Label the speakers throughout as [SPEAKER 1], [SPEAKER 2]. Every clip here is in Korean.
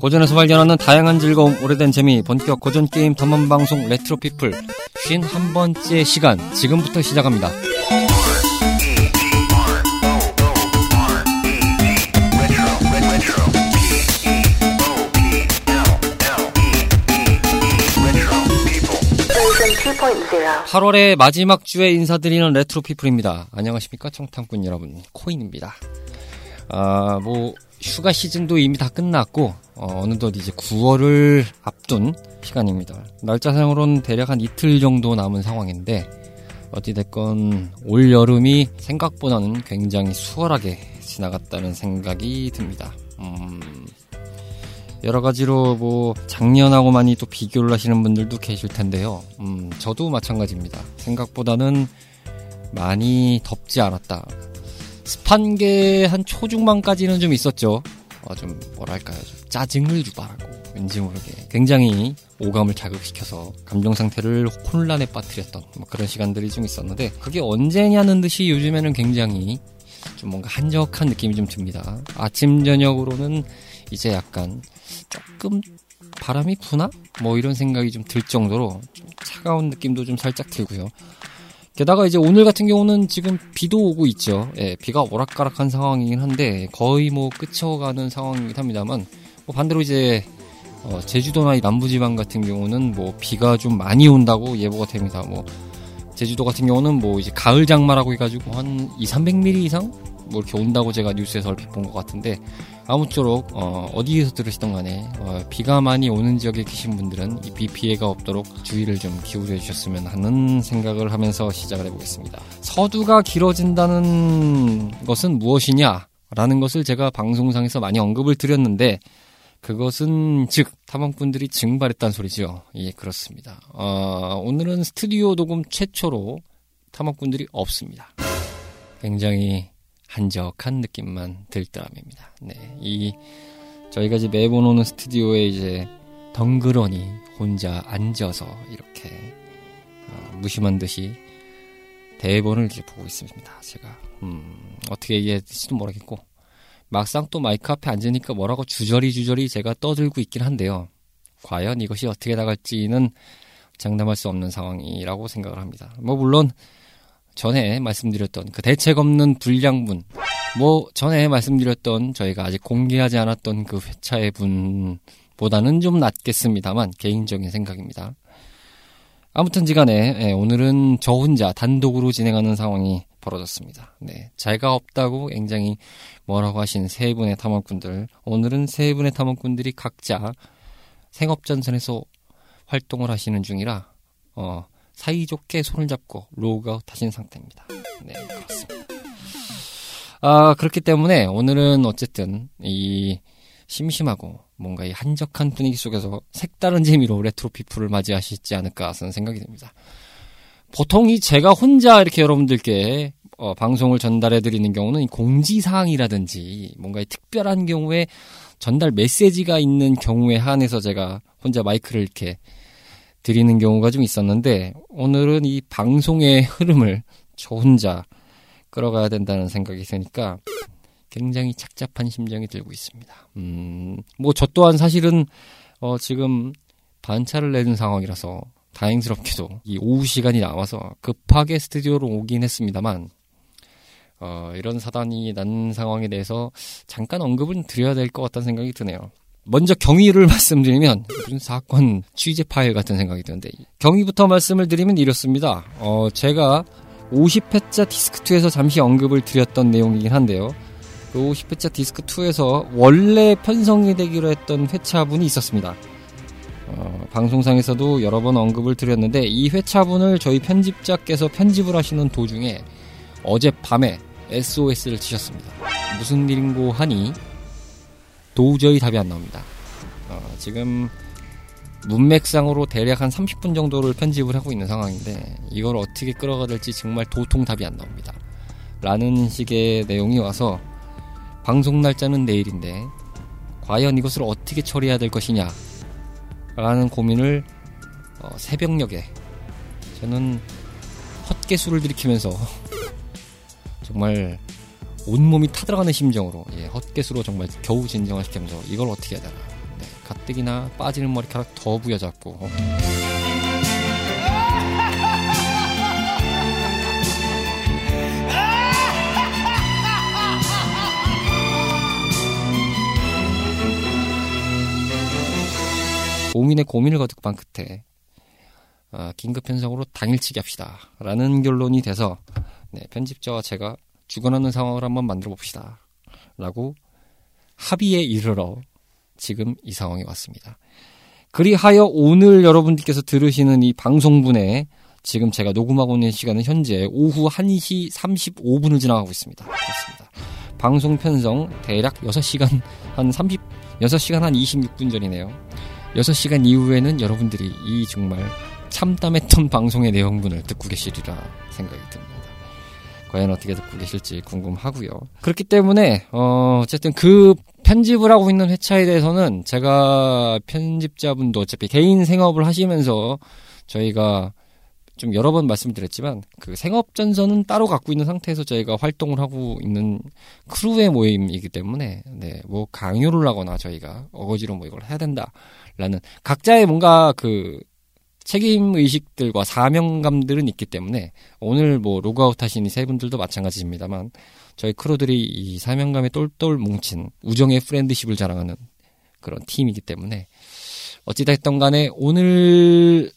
[SPEAKER 1] 고전에서 발견하는 다양한 즐거움, 오래된 재미, 본격 고전 게임 탐험 방송 레트로 피플 51번째 시간 지금부터 시작합니다.
[SPEAKER 2] Version 2.0.
[SPEAKER 1] 8월의 마지막 주에 인사드리는 레트로 피플입니다. 안녕하십니까 청탐꾼 여러분 코인입니다. 아뭐 휴가 시즌도 이미 다 끝났고 어, 어느덧 이제 9월을 앞둔 시간입니다. 날짜상으로는 대략 한 이틀 정도 남은 상황인데 어찌됐건 올 여름이 생각보다는 굉장히 수월하게 지나갔다는 생각이 듭니다. 음, 여러 가지로 뭐 작년하고 많이 또 비교를 하시는 분들도 계실 텐데요. 음, 저도 마찬가지입니다. 생각보다는 많이 덥지 않았다. 습한 게 한 초중반까지는 좀 있었죠. 어, 좀 뭐랄까요, 좀 짜증을 유발하고 왠지 모르게 굉장히 오감을 자극시켜서 감정 상태를 혼란에 빠뜨렸던 뭐 그런 시간들이 좀 있었는데 그게 언제냐는 듯이 요즘에는 굉장히 좀 뭔가 한적한 느낌이 좀 듭니다. 아침 저녁으로는 이제 약간 조금 바람이 부나? 뭐 이런 생각이 좀 들 정도로 좀 차가운 느낌도 좀 살짝 들고요. 게다가 이제 오늘 같은 경우는 지금 비도 오고 있죠. 예, 비가 오락가락한 상황이긴 한데 거의 뭐 그쳐가는 상황이긴 합니다만 뭐 반대로 이제 어, 제주도나 이 남부지방 같은 경우는 뭐 비가 좀 많이 온다고 예보가 됩니다. 뭐 제주도 같은 경우는 뭐 이제 가을 장마라고 해가지고 한 2, 300mm 이상 뭐 이렇게 온다고 제가 뉴스에서 얼핏 본 것 같은데 아무쪼록 어, 어디에서 들으시던 간에 어, 비가 많이 오는 지역에 계신 분들은 이 비 피해가 없도록 주의를 좀 기울여 주셨으면 하는 생각을 하면서 시작을 해보겠습니다. 서두가 길어진다는 것은 무엇이냐 라는 것을 제가 방송상에서 많이 언급을 드렸는데 그것은 즉 탐험꾼들이 증발했다는 소리죠. 예, 그렇습니다. 어, 오늘은 스튜디오 녹음 최초로 탐험꾼들이 없습니다. 굉장히 한적한 느낌만 들 듯합니다. 네, 이 저희가 이제 매번 오는 스튜디오에 이제 덩그러니 혼자 앉아서 이렇게 어, 무심한 듯이 대본을 이렇게 보고 있습니다. 제가 음, 어떻게 얘기해야 될지도 모르겠고 막상 또 마이크 앞에 앉으니까 뭐라고 주저리 주저리 제가 떠들고 있긴 한데요. 과연 이것이 어떻게 나갈지는 장담할 수 없는 상황이라고 생각을 합니다. 뭐 물론 전에 말씀드렸던 그 대책 없는 불량분, 뭐 전에 말씀드렸던 저희가 아직 공개하지 않았던 그 회차의 분보다는 좀 낫겠습니다만 개인적인 생각입니다. 아무튼 지간에 예, 오늘은 저 혼자 단독으로 진행하는 상황이 벌어졌습니다. 네, 제가 없다고 굉장히 뭐라고 하신 세 분의 탐험꾼들, 오늘은 세 분의 탐험꾼들이 각자 생업 전선에서 활동을 하시는 중이라 어, 사이좋게 손을 잡고 로그아웃 하신 상태입니다. 네, 그렇습니다. 아, 그렇기 때문에 오늘은 어쨌든 이 심심하고 뭔가 이 한적한 분위기 속에서 색다른 재미로 레트로 피플을 맞이하시지 않을까 하는 생각이 듭니다. 보통 이 제가 혼자 이렇게 여러분들께 어, 방송을 전달해 드리는 경우는 이 공지사항이라든지 뭔가 이 특별한 경우에 전달 메시지가 있는 경우에 한해서 제가 혼자 마이크를 이렇게 드리는 경우가 좀 있었는데 오늘은 이 방송의 흐름을 저 혼자 끌어가야 된다는 생각이 드니까 굉장히 착잡한 심정이 들고 있습니다. 음, 뭐 저 또한 사실은 어 지금 반차를 내는 상황이라서 다행스럽게도 이 오후 시간이 나와서 급하게 스튜디오로 오긴 했습니다만 어 이런 사단이 난 상황에 대해서 잠깐 언급을 드려야 될 것 같다는 생각이 드네요. 먼저 경위를 말씀드리면 무슨 사건 취재 파일 같은 생각이 드는데 경위부터 말씀을 드리면 이렇습니다. 어 제가 50회차 디스크2에서 잠시 언급을 드렸던 내용이긴 한데요. 그 50회차 디스크2에서 원래 편성이 되기로 했던 회차분이 있었습니다. 어, 방송상에서도 여러 번 언급을 드렸는데 이 회차분을 저희 편집자께서 편집을 하시는 도중에 어젯밤에 SOS를 치셨습니다. 무슨 일인고 하니 도저히 답이 안 나옵니다. 어, 지금 문맥상으로 대략 한 30분 정도를 편집을 하고 있는 상황인데 이걸 어떻게 끌어가 될지 정말 도통 답이 안 나옵니다. 라는 식의 내용이 와서 방송 날짜는 내일인데 과연 이것을 어떻게 처리해야 될 것이냐 라는 고민을 어, 새벽녘에 저는 헛개수를 들이키면서 정말 온몸이 타들어가는 심정으로 예, 헛개수로 정말 겨우 진정을 시키면서 이걸 어떻게 해야 되나 네, 가뜩이나 빠지는 머리카락 더 부여잡고 고민에 고민을 거듭한 끝에 아, 긴급 편성으로 당일치기 합시다. 라는 결론이 돼서 네, 편집자와 제가 죽어나는 상황을 한번 만들어 봅시다. 라고 합의에 이르러 지금 이 상황에 왔습니다. 그리하여 오늘 여러분들께서 들으시는 이 방송분에 지금 제가 녹음하고 있는 시간은 현재 오후 1시 35분을 지나가고 있습니다. 그렇습니다. 방송 편성 대략 6시간 한 30, 6시간 한 26분 전이네요. 6시간 이후에는 여러분들이 이 정말 참담했던 방송의 내용분을 듣고 계시리라 생각이 듭니다. 과연 어떻게 듣고 계실지 궁금하고요. 그렇기 때문에 어 어쨌든 그 편집을 하고 있는 회차에 대해서는 제가 편집자분도 어차피 개인 생업을 하시면서 저희가 좀 여러 번 말씀드렸지만 그 생업 전선은 따로 갖고 있는 상태에서 저희가 활동을 하고 있는 crew의 모임이기 때문에 네 뭐 강요를 하거나 저희가 어거지로 뭐 이걸 해야 된다라는 각자의 뭔가 그 책임 의식들과 사명감들은 있기 때문에 오늘 뭐 로그아웃 하신 세 분들도 마찬가지입니다만 저희 crew들이 이 사명감에 똘똘 뭉친 우정의 friendship을 자랑하는 그런 팀이기 때문에 어찌됐던 간에 오늘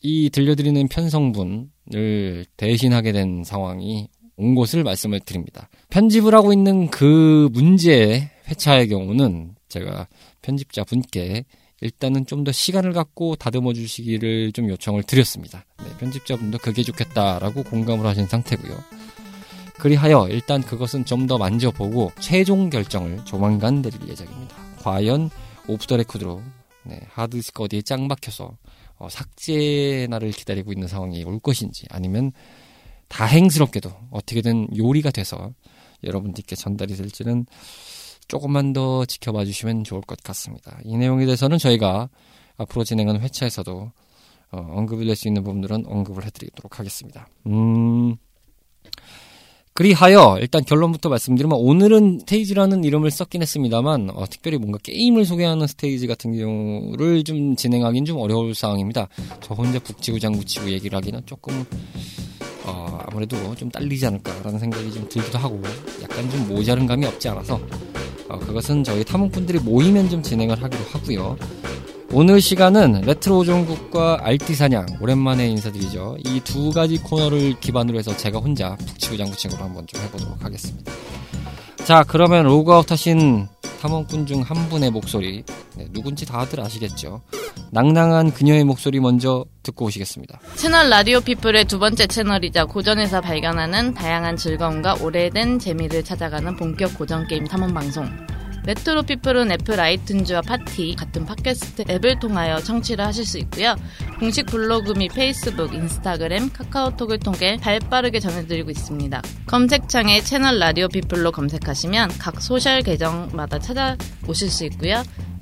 [SPEAKER 1] 이 들려드리는 편성분을 대신하게 된 상황이 온 것을 말씀을 드립니다. 편집을 하고 있는 그 문제의 회차의 경우는 제가 편집자 분께 일단은 좀 더 시간을 갖고 다듬어 주시기를 좀 요청을 드렸습니다. 네, 편집자분도 그게 좋겠다라고 공감을 하신 상태고요. 그리하여 일단 그것은 좀 더 만져보고 최종 결정을 조만간 내릴 예정입니다. 과연 오프 더 레코드로 네, 하드디스크 어디에 짱 박혀서 어, 삭제 날을 기다리고 있는 상황이 올 것인지 아니면 다행스럽게도 어떻게든 요리가 돼서 여러분들께 전달이 될지는 조금만 더 지켜봐 주시면 좋을 것 같습니다. 이 내용에 대해서는 저희가 앞으로 진행하는 회차에서도 어, 언급을 낼수 있는 부분들은 언급을 해드리도록 하겠습니다. 음, 그리하여 일단 결론부터 말씀드리면 오늘은 스테이지라는 이름을 썼긴 했습니다만 어, 특별히 뭔가 게임을 소개하는 스테이지 같은 경우를 좀 진행하기는 좀 어려울 상황입니다. 저 혼자 북치구 장구치고 얘기를 하기는 조금 어, 아무래도 좀 딸리지 않을까라는 생각이 좀 들기도 하고 약간 좀 모자른 감이 없지 않아서 어, 그것은 저희 탐험꾼들이 모이면 좀 진행을 하기로 하고요. 오늘 시간은 레트로 우정국과 알티 사냥 오랜만에 인사드리죠. 이 두 가지 코너를 기반으로 해서 제가 혼자 북치고 장구치으로 한번 좀 해보도록 하겠습니다. 자 그러면 로그아웃 하신 탐험꾼 중 한 분의 목소리 네, 누군지 다들 아시겠죠. 낭낭한 그녀의 목소리 먼저 듣고 오시겠습니다.
[SPEAKER 2] 채널 라디오 피플의 두 번째 채널이자 고전에서 발견하는 다양한 즐거움과 오래된 재미를 찾아가는 본격 고전 게임 탐험 방송. 레트로 피플은 애플 아이튠즈와 팟티 같은 팟캐스트 앱을 통하여 청취를 하실 수 있고요. 공식 블로그 및 페이스북, 인스타그램, 카카오톡을 통해 발빠르게 전해드리고 있습니다. 검색창에 채널 라디오 피플로 검색하시면 각 social 계정마다 찾아오실 수 있고요.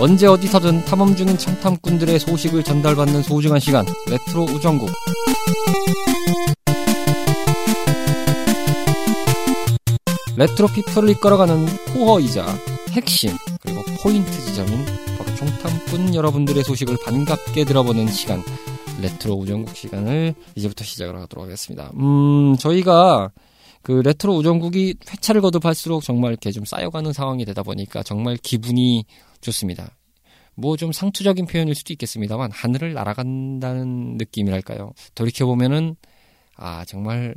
[SPEAKER 1] 언제 어디서든 탐험 중인 청탐꾼들의 소식을 전달받는 소중한 시간 레트로 우정국 레트로 피플을 이끌어가는 core이자 핵심 그리고 포인트 지점인 바로 총탐꾼 여러분들의 소식을 반갑게 들어보는 시간 레트로 우정국 시간을 이제부터 시작을 하도록 하겠습니다. 음 저희가 그 레트로 우정국이 회차를 거듭할수록 정말 이렇게 좀 쌓여가는 상황이 되다 보니까 정말 기분이 좋습니다. 뭐 좀 상투적인 표현일 수도 있겠습니다만 하늘을 날아간다는 느낌이랄까요. 돌이켜 보면은 아 정말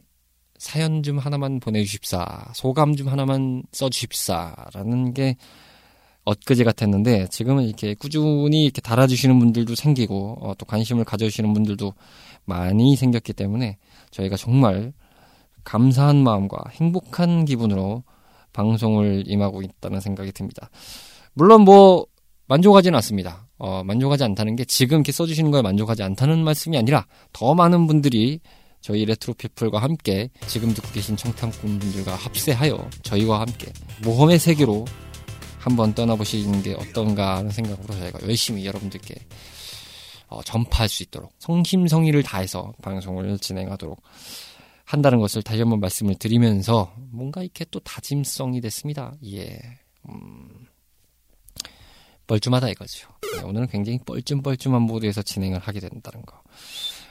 [SPEAKER 1] 사연 좀 하나만 보내주십사 소감 좀 하나만 써주십사라는 게 엊그제 같았는데 지금은 이렇게 꾸준히 이렇게 달아주시는 분들도 생기고 어, 또 관심을 가져주시는 분들도 많이 생겼기 때문에 저희가 정말 감사한 마음과 행복한 기분으로 방송을 임하고 있다는 생각이 듭니다. 물론 뭐 만족하지는 않습니다. 어, 만족하지 않다는 게 지금 이렇게 써주시는 거에 만족하지 않다는 말씀이 아니라 더 많은 분들이 저희 레트로피플과 함께 지금 듣고 계신 청탐꾼 분들과 합세하여 저희와 함께 모험의 세계로 한번 떠나보시는 게 어떤가 하는 생각으로 저희가 열심히 여러분들께 어, 전파할 수 있도록 성심성의를 다해서 방송을 진행하도록 한다는 것을 다시 한번 말씀을 드리면서 뭔가 이렇게 또 다짐성이 됐습니다. 예. 음, 뻘쭘하다 이거죠. 네, 오늘은 굉장히 뻘쭘뻘쭘한 모드에서 진행을 하게 된다는 거.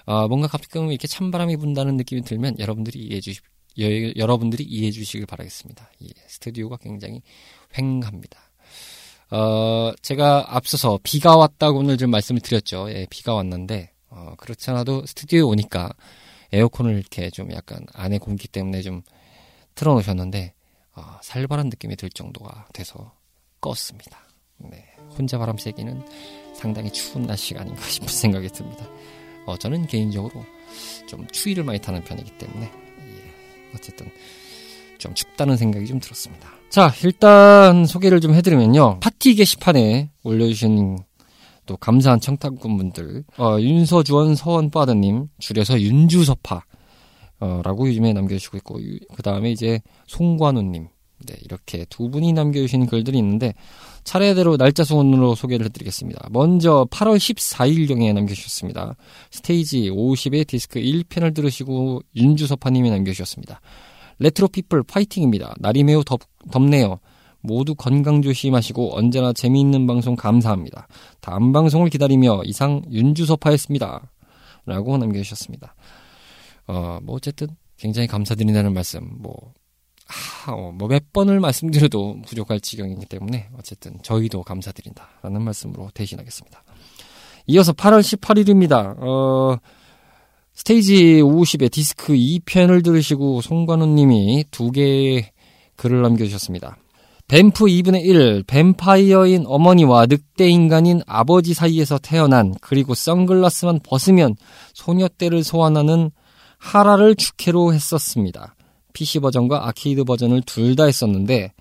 [SPEAKER 1] 아, 뭔가 가끔 이렇게 찬바람이 분다는 느낌이 들면 여러분들이 이해해 주시, 여, 여러분들이 이해해 주시길 바라겠습니다. 예, 스튜디오가 굉장히 횡합니다. 어, 제가 앞서서 비가 왔다고 오늘 좀 말씀을 드렸죠. 예, 비가 왔는데, 어, 그렇지 않아도 스튜디오에 오니까 에어컨을 이렇게 좀 약간 안에 공기 때문에 좀 틀어놓으셨는데, 어, 살벌한 느낌이 들 정도가 돼서 껐습니다. 네. 혼자 바람 쐬기는 상당히 추운 날씨가 아닌가 싶은 생각이 듭니다. 어, 저는 개인적으로 좀 추위를 많이 타는 편이기 때문에, 예, 어쨌든 좀 춥다는 생각이 좀 들었습니다. 자, 일단 소개를 좀 해드리면요. 파티 게시판에 올려주신 또 감사한 청탁꾼 분들, 어, 윤서주원 서원빠드님, 줄여서 윤주서파, 어, 라고 요즘에 남겨주시고 있고, 그 다음에 이제 송관우님, 네, 이렇게 두 분이 남겨주신 글들이 있는데, 차례대로 날짜 순으로 소개를 해드리겠습니다. 먼저 8월 14일경에 남겨주셨습니다. 스테이지 50의 디스크 1편을 들으시고 윤주서파님이 남겨주셨습니다. 레트로 피플 파이팅입니다. 날이 매우 덥, 덥네요. 모두 건강 조심하시고 언제나 재미있는 방송 감사합니다. 다음 방송을 기다리며 이상 윤주서파였습니다. 라고 남겨주셨습니다. 어, 뭐 어쨌든 굉장히 감사드린다는 말씀, 뭐, 아, 어, 뭐몇 번을 말씀드려도 부족할 지경이기 때문에 어쨌든 저희도 감사드린다라는 말씀으로 대신하겠습니다. 이어서 8월 18일입니다. 어, 스테이지 50의 디스크 2편을 들으시고 송관우님이 두 개의 글을 남겨주셨습니다. 뱀프 2분의 1, 뱀파이어인 어머니와 늑대 인간인 아버지 사이에서 태어난 그리고 선글라스만 벗으면 소녀 때를 소환하는 하라를 주캐로 했었습니다. PC 버전과 아케이드 버전을 둘 다 했었는데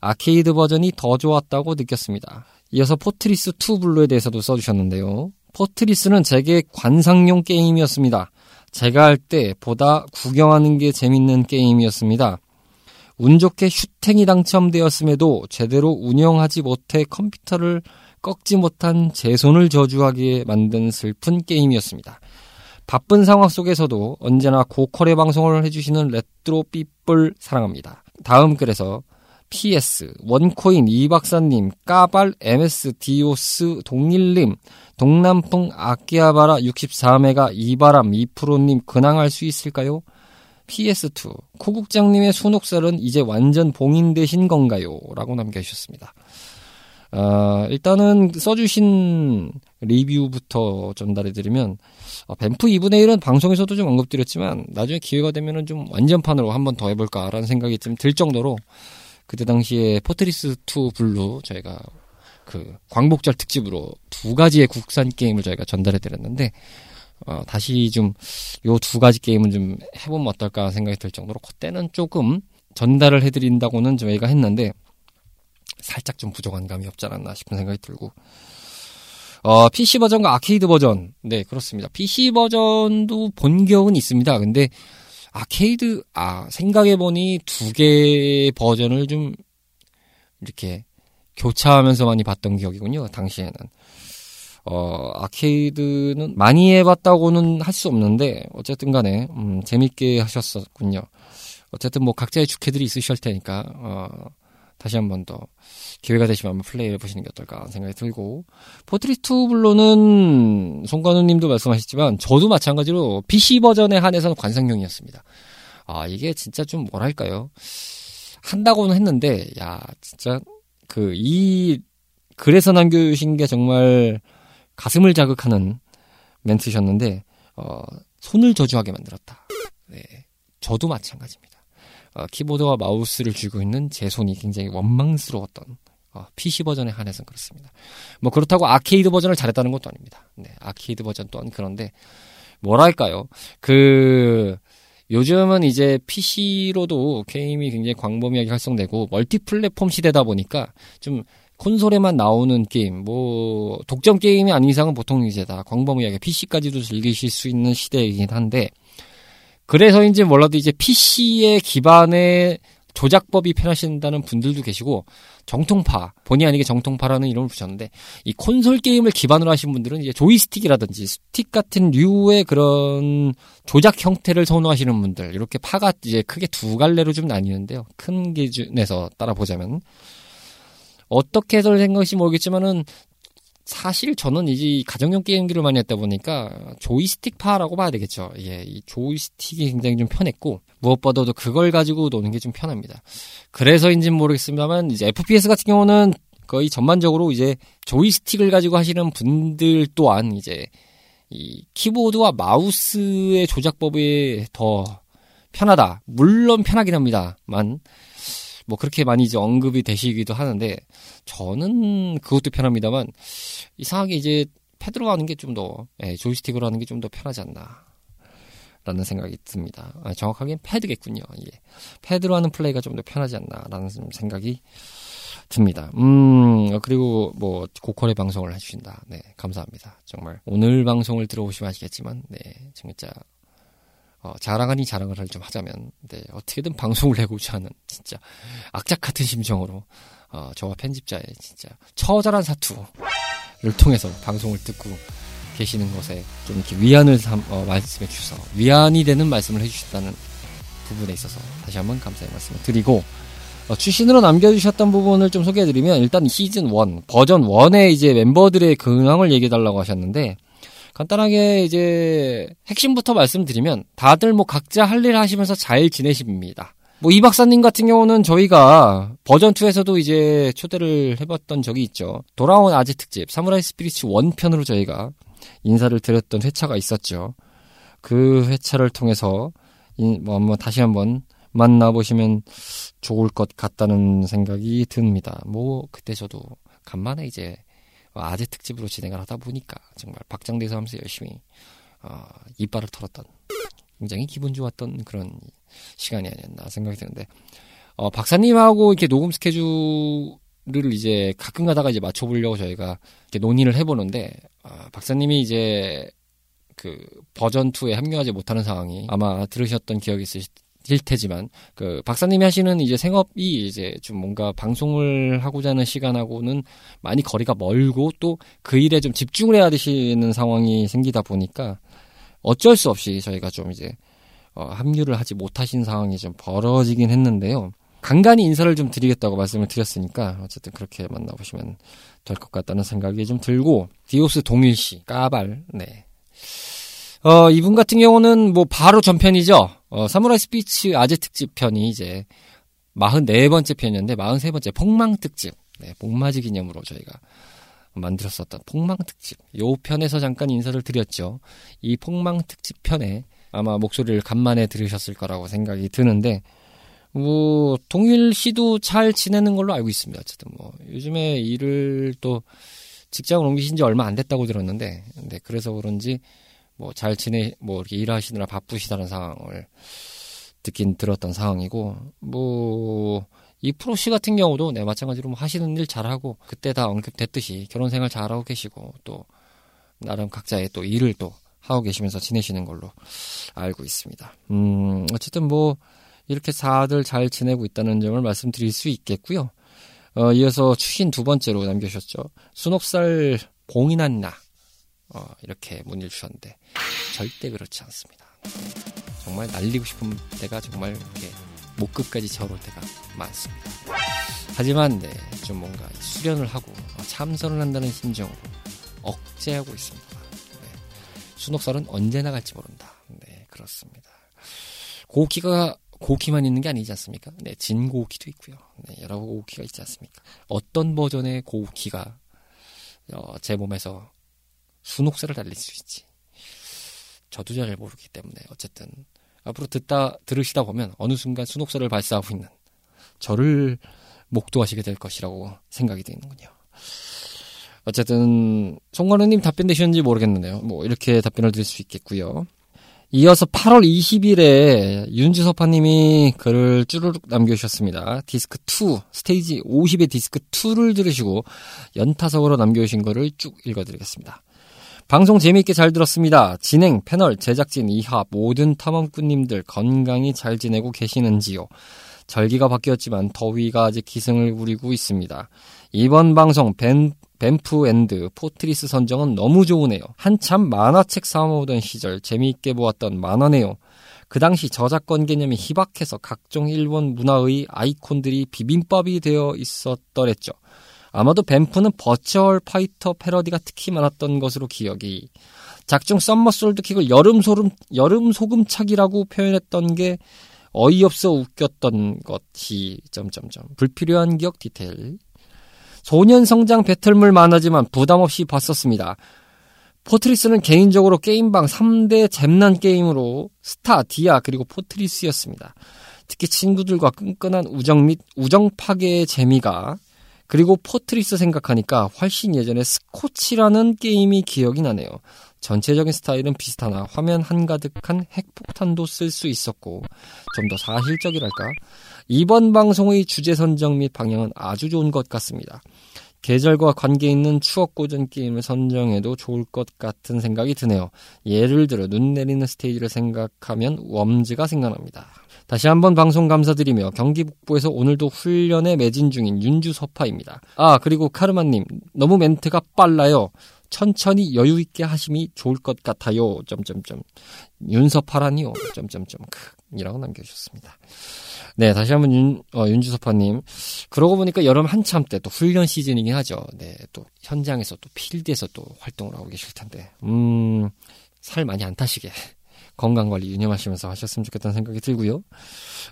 [SPEAKER 1] 아케이드 버전이 더 좋았다고 느꼈습니다. 이어서 포트리스 2 블루에 대해서도 써주셨는데요. 포트리스는 제게 관상용 게임이었습니다. 제가 할 때 보다 구경하는 게 재밌는 게임이었습니다. 운 좋게 슈탱이 당첨되었음에도 제대로 운영하지 못해 컴퓨터를 꺾지 못한 제 손을 저주하게 만든 슬픈 게임이었습니다. 바쁜 상황 속에서도 언제나 고퀄의 방송을 해주시는 레트로 삐뿔 사랑합니다. 다음 글에서 PS, 원코인 이박사님, 까발, MS, 디오스, 동일님, 동남풍, 아키하바라 64메가, 이바람, 이프로님 근황할 수 있을까요? PS2, 코국장님의 순옥살은 이제 완전 봉인되신 건가요? 라고 남겨주셨습니다. 어, 일단은 써주신 리뷰부터 전달해드리면, 어, 뱀프 2분의 1은 방송에서도 좀 언급드렸지만, 나중에 기회가 되면은 좀 완전판으로 한 번 더 해볼까라는 생각이 좀 들 정도로, 그때 당시에 포트리스 2 블루 저희가 그 광복절 특집으로 두 가지의 국산 게임을 저희가 전달해 드렸는데 어, 다시 좀 요 두 가지 게임은 좀 해보면 어떨까 생각이 들 정도로 그때는 조금 전달을 해드린다고는 저희가 했는데 살짝 좀 부족한 감이 없지 않았나 싶은 생각이 들고 어, PC 버전과 아케이드 버전 네 그렇습니다 PC 버전도 본격은 있습니다 근데 아케이드 아 생각해 보니 두개 버전을 좀 이렇게 교차하면서 많이 봤던 기억이군요. 당시에는 어 아케이드는 많이 해봤다고는 할 수 없는데 어쨌든 간에 음, 재밌게 하셨었군요. 어쨌든 뭐 각자의 주캐들이 있으실 테니까 어, 다시 한 번 더 기회가 되시면 한번 플레이를 해보시는 게 어떨까 생각이 들고 포트리스2 블루는 송관우님도 말씀하셨지만 저도 마찬가지로 PC 버전에 한해서는 관상용이었습니다. 아 이게 진짜 좀 뭐랄까요 한다고는 했는데 야 진짜 그 이 글에서 남겨주신 게 정말 가슴을 자극하는 멘트셨는데 어, 손을 저주하게 만들었다. 네, 저도 마찬가지입니다. 어, 키보드와 마우스를 쥐고 있는 제 손이 굉장히 원망스러웠던 어, PC 버전에 한해서는 그렇습니다. 뭐 그렇다고 아케이드 버전을 잘했다는 것도 아닙니다. 네, 아케이드 버전 또한 그런데 뭐랄까요? 그 요즘은 이제 PC로도 게임이 굉장히 광범위하게 활성되고 멀티 플랫폼 시대다 보니까 좀 콘솔에만 나오는 게임, 뭐 독점 게임이 아닌 이상은 보통 이제 다 광범위하게 PC까지도 즐기실 수 있는 시대이긴 한데 그래서인지 몰라도 이제 PC의 기반의 조작법이 편하신다는 분들도 계시고 정통파 본의 아니게 정통파라는 이름을 붙였는데 이 콘솔 게임을 기반으로 하신 분들은 이제 조이스틱이라든지 스틱 같은 류의 그런 조작 형태를 선호하시는 분들 이렇게 파가 이제 크게 두 갈래로 좀 나뉘는데요. 큰 기준에서 따라 보자면. 어떻게 해서 된 것이 모르겠지만은 사실 저는 이제 가정용 게임기를 많이 했다 보니까 조이스틱파라고 봐야 되겠죠. 예, 이 조이스틱이 굉장히 좀 편했고 무엇보다도 그걸 가지고 노는 게 좀 편합니다. 그래서인지는 모르겠습니다만 이제 FPS 같은 경우는 거의 전반적으로 이제 조이스틱을 가지고 하시는 분들 또한 이제 이 키보드와 마우스의 조작법이 더 편하다. 물론 편하긴 합니다만 뭐 그렇게 많이 이제 언급이 되시기도 하는데 저는 그것도 편합니다만 이상하게 이제 패드로 하는 게 좀 더, 예, 조이스틱으로 하는 게 좀 더 편하지 않나. 라는 생각이 듭니다. 아, 정확하게는 패드겠군요. 예. 패드로 하는 플레이가 좀 더 편하지 않나라는 생각이 듭니다. 음, 그리고 뭐, 고퀄의 방송을 해주신다. 네, 감사합니다. 정말. 오늘 방송을 들어보시면 아시겠지만, 네, 진짜 어, 자랑 아닌 자랑을 좀 하자면, 네, 어떻게든 방송을 내고자 하는, 진짜, 악착 같은 심정으로, 어, 저와 편집자의 진짜, 처절한 사투를 통해서 방송을 듣고 계시는 것에 좀 이렇게 위안을 삼, 어, 말씀해 주셔서, 위안이 되는 말씀을 해주셨다는 부분에 있어서 다시 한번 감사의 말씀을 드리고, 어, 출신으로 남겨주셨던 부분을 좀 소개해드리면, 일단 시즌 1, 버전 1의 이제 멤버들의 근황을 얘기해달라고 하셨는데, 간단하게 이제 핵심부터 말씀드리면 다들 뭐 각자 할 일 하시면서 잘 지내십니다. 뭐 이 박사님 같은 경우는 저희가 버전 2에서도 이제 초대를 해봤던 적이 있죠. 돌아온 아재 특집 사무라이 스피리츠 원편으로 저희가 인사를 드렸던 회차가 있었죠. 그 회차를 통해서 뭐 한번 다시 한번 만나보시면 좋을 것 같다는 생각이 듭니다. 뭐 그때 저도 간만에 이제 어, 아재 특집으로 진행을 하다 보니까 정말 박장대소 하면서 열심히 어, 이빨을 털었던 굉장히 기분 좋았던 그런 시간이 아니었나 생각이 드는데 어, 박사님하고 이렇게 녹음 스케줄을 이제 가끔 가다가 이제 맞춰보려고 저희가 이렇게 논의를 해보는데 어, 박사님이 이제 그 버전 2에 합류하지 못하는 상황이 아마 들으셨던 기억이 있으실 일 테지만 그 박사님이 하시는 이제 생업이 이제 좀 뭔가 방송을 하고자 하는 시간하고는 많이 거리가 멀고 또 그 일에 좀 집중을 해야 되시는 상황이 생기다 보니까 어쩔 수 없이 저희가 좀 이제 어, 합류를 하지 못하신 상황이 좀 벌어지긴 했는데요. 간간히 인사를 좀 드리겠다고 말씀을 드렸으니까 어쨌든 그렇게 만나보시면 될 것 같다는 생각이 좀 들고 디오스 동일시 까발 네. 어, 이분 같은 경우는 뭐 바로 전편이죠. 어, 사무라이 스피리츠 아재 특집 편이 이제 44번째 편이었는데 43번째 폭망 특집. 네, 복맞이 기념으로 저희가 만들었었던 폭망 특집. 요 편에서 잠깐 인사를 드렸죠. 이 폭망 특집 편에 아마 목소리를 간만에 들으셨을 거라고 생각이 드는데 뭐 동일 씨도 잘 지내는 걸로 알고 있습니다. 어쨌든 뭐 요즘에 일을 또 직장을 옮기신 지 얼마 안 됐다고 들었는데 네, 그래서 그런지 뭐 잘 지내 뭐 이렇게 일하시느라 바쁘시다는 상황을 듣긴 들었던 상황이고 뭐 이 프로 씨 같은 경우도 네 마찬가지로 뭐 하시는 일 잘하고 그때 다 언급됐듯이 결혼 생활 잘하고 계시고 또 나름 각자의 또 일을 또 하고 계시면서 지내시는 걸로 알고 있습니다. 음 어쨌든 뭐 이렇게 다들 잘 지내고 있다는 점을 말씀드릴 수 있겠고요. 어, 이어서 추신 두 번째로 남겨주셨죠. 순옥살 봉인한 나. 어, 이렇게 문의를 주셨는데 절대 그렇지 않습니다. 정말 날리고 싶은 때가 정말 이렇게 목끝까지 저올 때가 많습니다. 하지만 네, 좀 뭔가 수련을 하고 참선을 한다는 심정으로 억제하고 있습니다. 네, 순옥살은 언제 나갈지 모른다. 네, 그렇습니다. 고기가 고기만 있는 게 아니지 않습니까? 네, 진 고기도 있고요. 네, 여러 고기가 있지 않습니까? 어떤 버전의 고기가 어, 제 몸에서 순옥세를 달릴 수 있지. 저도 잘 모르기 때문에 어쨌든 앞으로 듣다 들으시다 보면 어느 순간 순옥세를 발사하고 있는 저를 목도하시게 될 것이라고 생각이 되는군요. 어쨌든 송건우님 답변 되셨는지 모르겠는데요. 뭐 이렇게 답변을 드릴 수 있겠고요. 이어서 8월 20일에 윤주서파님이 글을 쭈르륵 남겨주셨습니다. 디스크 2, 스테이지 50의 디스크 2를 들으시고 연타석으로 남겨주신 거를 쭉 읽어드리겠습니다. 방송 재미있게 잘 들었습니다. 진행, 패널, 제작진, 이하 모든 탐험꾼님들 건강히 잘 지내고 계시는지요? 절기가 바뀌었지만 더위가 아직 기승을 부리고 있습니다. 이번 방송 벤, 뱀프 and 포트리스 선정은 너무 좋으네요. 한참 만화책 사모으던 시절 재미있게 보았던 만화네요. 그 당시 저작권 개념이 희박해서 각종 일본 문화의 아이콘들이 비빔밥이 되어 있었더랬죠. 아마도 뱀프는 버추얼 파이터 패러디가 특히 많았던 것으로 기억이. 작중 summersault kick을 여름 소름 여름 소금착이라고 표현했던 게 어이없어 웃겼던 것이 점점점 불필요한 기억 디테일. 소년 성장 배틀물 만화지만 부담 없이 봤었습니다. 포트리스는 개인적으로 게임방 3대 잼난 게임으로 스타, 디아 그리고 포트리스였습니다. 특히 친구들과 끈끈한 우정 및 우정 파괴의 재미가 그리고 포트리스 생각하니까 훨씬 예전에 스코치라는 게임이 기억이 나네요. 전체적인 스타일은 비슷하나 화면 한가득한 핵폭탄도 쓸 수 있었고 좀 더 사실적이랄까 이번 방송의 주제 선정 및 방향은 아주 좋은 것 같습니다. 계절과 관계 있는 추억 고전 게임을 선정해도 좋을 것 같은 생각이 드네요. 예를 들어 눈 내리는 스테이지를 생각하면 웜즈가 생각납니다. 다시 한번 방송 감사드리며 경기 북부에서 오늘도 훈련에 매진 중인 윤주 서파입니다. 아 그리고 카르마님 너무 멘트가 빨라요. 천천히 여유 있게 하심이 좋을 것 같아요. 점점점 윤서파라니요. 점점점 이라고 남겨주셨습니다. 네, 다시 한번 윤, 어, 윤주섭파님. 그러고 보니까 여름 한참 때 또 훈련 시즌이긴 하죠. 네, 또 현장에서 또 필드에서 또 활동을 하고 계실 텐데. 음, 살 많이 안 타시게. 건강 관리 유념하시면서 하셨으면 좋겠다는 생각이 들고요.